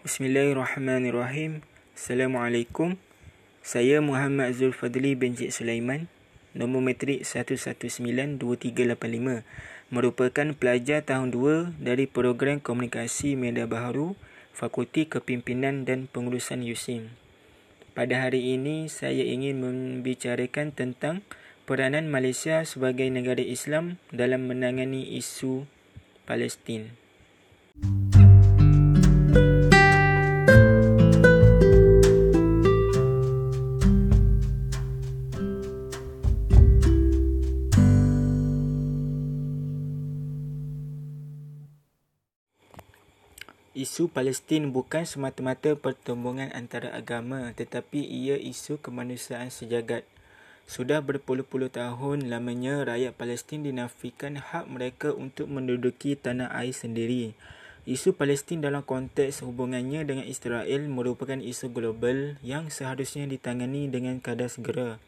Bismillahirrahmanirrahim. Assalamualaikum. Saya Muhammad Zulfadli bin Cik Sulaiman. Nombor metrik 1192385. Merupakan pelajar tahun 2 dari program komunikasi media baharu Fakulti Kepimpinan dan Pengurusan USIM. Pada hari ini saya ingin membicarakan tentang peranan Malaysia sebagai negara Islam dalam menangani isu Palestin. Isu Palestin bukan semata-mata pertembungan antara agama tetapi ia isu kemanusiaan sejagat. Sudah berpuluh-puluh tahun lamanya rakyat Palestin dinafikan hak mereka untuk menduduki tanah air sendiri. Isu Palestin dalam konteks hubungannya dengan Israel merupakan isu global yang seharusnya ditangani dengan kadar segera.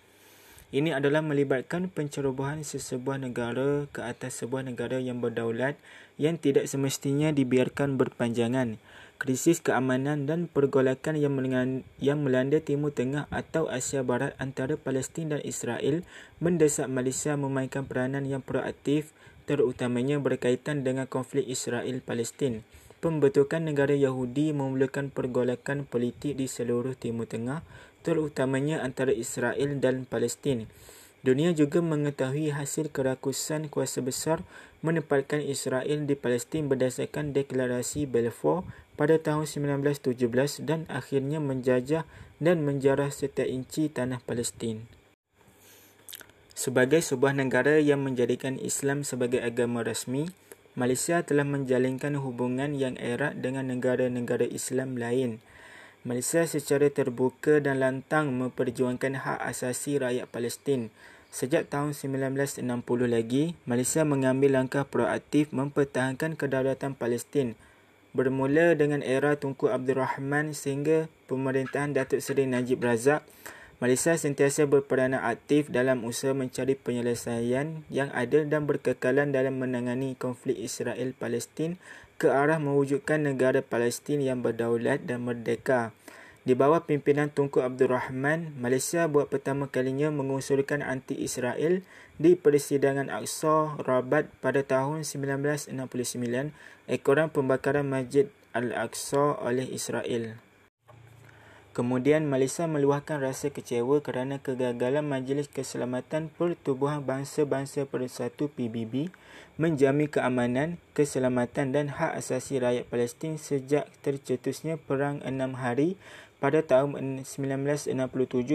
Ini adalah melibatkan pencerobohan sesebuah negara ke atas sebuah negara yang berdaulat yang tidak semestinya dibiarkan berpanjangan. Krisis keamanan dan pergolakan yang, yang melanda Timur Tengah atau Asia Barat antara Palestin dan Israel mendesak Malaysia memainkan peranan yang proaktif terutamanya berkaitan dengan konflik Israel-Palestin. Pembentukan negara Yahudi memerlukan pergolakan politik di seluruh Timur Tengah terutamanya antara Israel dan Palestin. Dunia juga mengetahui hasil kerakusan kuasa besar menempatkan Israel di Palestin berdasarkan deklarasi Balfour pada tahun 1917 dan akhirnya menjajah dan menjarah setiap inci tanah Palestin. Sebagai sebuah negara yang menjadikan Islam sebagai agama rasmi, Malaysia telah menjalinkan hubungan yang erat dengan negara-negara Islam lain. Malaysia secara terbuka dan lantang memperjuangkan hak asasi rakyat Palestin. Sejak tahun 1960 lagi, Malaysia mengambil langkah proaktif mempertahankan kedaulatan Palestin. Bermula dengan era Tunku Abdul Rahman sehingga pemerintahan Datuk Seri Najib Razak, Malaysia sentiasa berperanan aktif dalam usaha mencari penyelesaian yang adil dan berkekalan dalam menangani konflik Israel-Palestin ke arah mewujudkan negara Palestin yang berdaulat dan merdeka. Di bawah pimpinan Tunku Abdul Rahman, Malaysia buat pertama kalinya mengusulkan anti-Israel di persidangan Aqsa Rabat pada tahun 1969 ekoran pembakaran Masjid Al-Aqsa oleh Israel. Kemudian Malaysia meluahkan rasa kecewa kerana kegagalan Majlis Keselamatan Pertubuhan Bangsa-Bangsa Persatu PBB menjamin keamanan, keselamatan dan hak asasi rakyat Palestin sejak tercetusnya Perang Enam Hari pada tahun 1967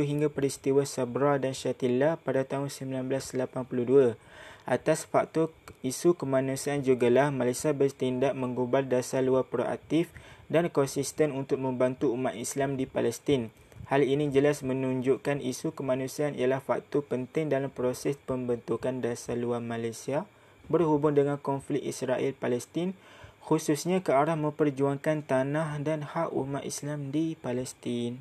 hingga peristiwa Sabra dan Shatila pada tahun 1982. Atas faktor isu kemanusiaan jugalah Malaysia bertindak menggubal dasar luar proaktif dan konsisten untuk membantu umat Islam di Palestin. Hal ini jelas menunjukkan isu kemanusiaan ialah faktor penting dalam proses pembentukan dasar luar Malaysia berhubung dengan konflik Israel-Palestin khususnya ke arah memperjuangkan tanah dan hak umat Islam di Palestin.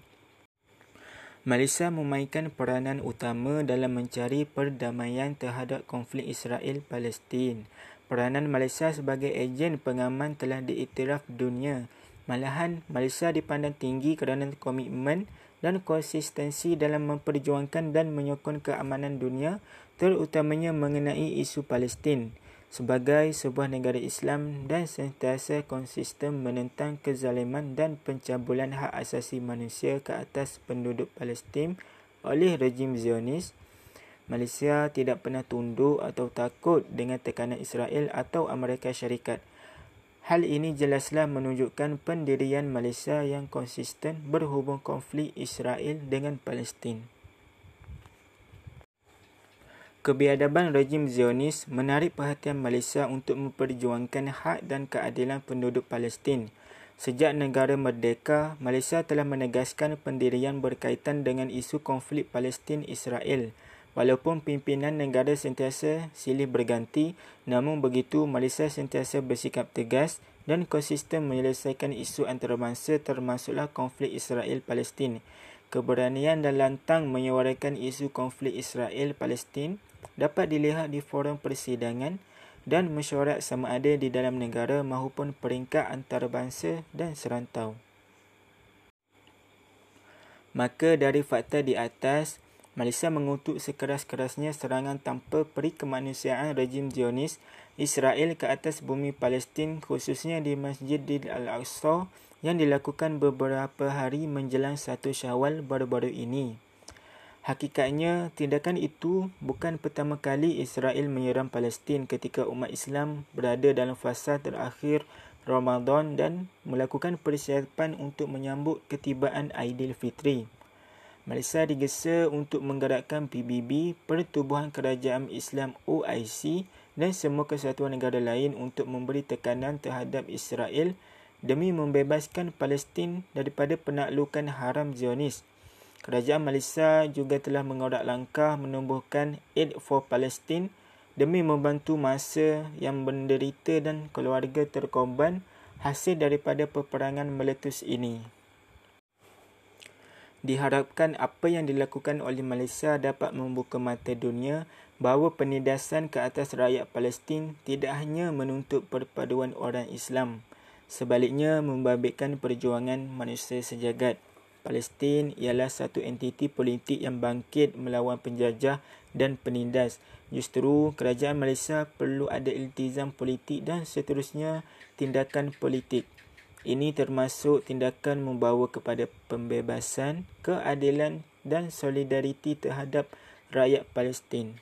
Malaysia memainkan peranan utama dalam mencari perdamaian terhadap konflik Israel-Palestin. Peranan Malaysia sebagai ejen pengaman telah diiktiraf dunia Malahan, Malaysia dipandang tinggi kerana komitmen dan konsistensi dalam memperjuangkan dan menyokong keamanan dunia terutamanya mengenai isu Palestin sebagai sebuah negara Islam dan sentiasa konsisten menentang kezaliman dan pencabulan hak asasi manusia ke atas penduduk Palestin oleh rejim Zionis. Malaysia tidak pernah tunduk atau takut dengan tekanan Israel atau Amerika Syarikat. Hal ini jelaslah menunjukkan pendirian Malaysia yang konsisten berhubung konflik Israel dengan Palestin. Kebiadaban rejim Zionis menarik perhatian Malaysia untuk memperjuangkan hak dan keadilan penduduk Palestin. Sejak negara merdeka, Malaysia telah menegaskan pendirian berkaitan dengan isu konflik Palestin-Israel. Walaupun pimpinan negara sentiasa silih berganti, namun begitu Malaysia sentiasa bersikap tegas dan konsisten menyelesaikan isu antarabangsa termasuklah konflik Israel-Palestin. Keberanian dan lantang menyuarakan isu konflik Israel-Palestin dapat dilihat di forum persidangan dan mesyuarat sama ada di dalam negara maupun peringkat antarabangsa dan serantau. Maka dari fakta di atas, Malaysia mengutuk sekeras-kerasnya serangan tanpa peri kemanusiaan rejim Zionis Israel ke atas bumi Palestin khususnya di Masjid Al-Aqsa yang dilakukan beberapa hari menjelang satu syawal baru-baru ini. Hakikatnya, tindakan itu bukan pertama kali Israel menyerang Palestin ketika umat Islam berada dalam fasa terakhir Ramadan dan melakukan persiapan untuk menyambut ketibaan Aidilfitri. Malaysia digesa untuk menggerakkan PBB, Pertubuhan Kerajaan Islam OIC dan semua kesatuan negara lain untuk memberi tekanan terhadap Israel demi membebaskan Palestin daripada penaklukan haram Zionis. Kerajaan Malaysia juga telah mengorak langkah menumbuhkan Aid for Palestine demi membantu masa yang menderita dan keluarga terkorban hasil daripada peperangan meletus ini. Diharapkan apa yang dilakukan oleh Malaysia dapat membuka mata dunia bahawa penindasan ke atas rakyat Palestin tidak hanya menuntut perpaduan orang Islam, sebaliknya membabitkan perjuangan manusia sejagat. Palestin ialah satu entiti politik yang bangkit melawan penjajah dan penindas. Justru kerajaan Malaysia perlu ada iltizam politik dan seterusnya tindakan politik. Ini termasuk tindakan membawa kepada pembebasan, keadilan dan solidariti terhadap rakyat Palestin.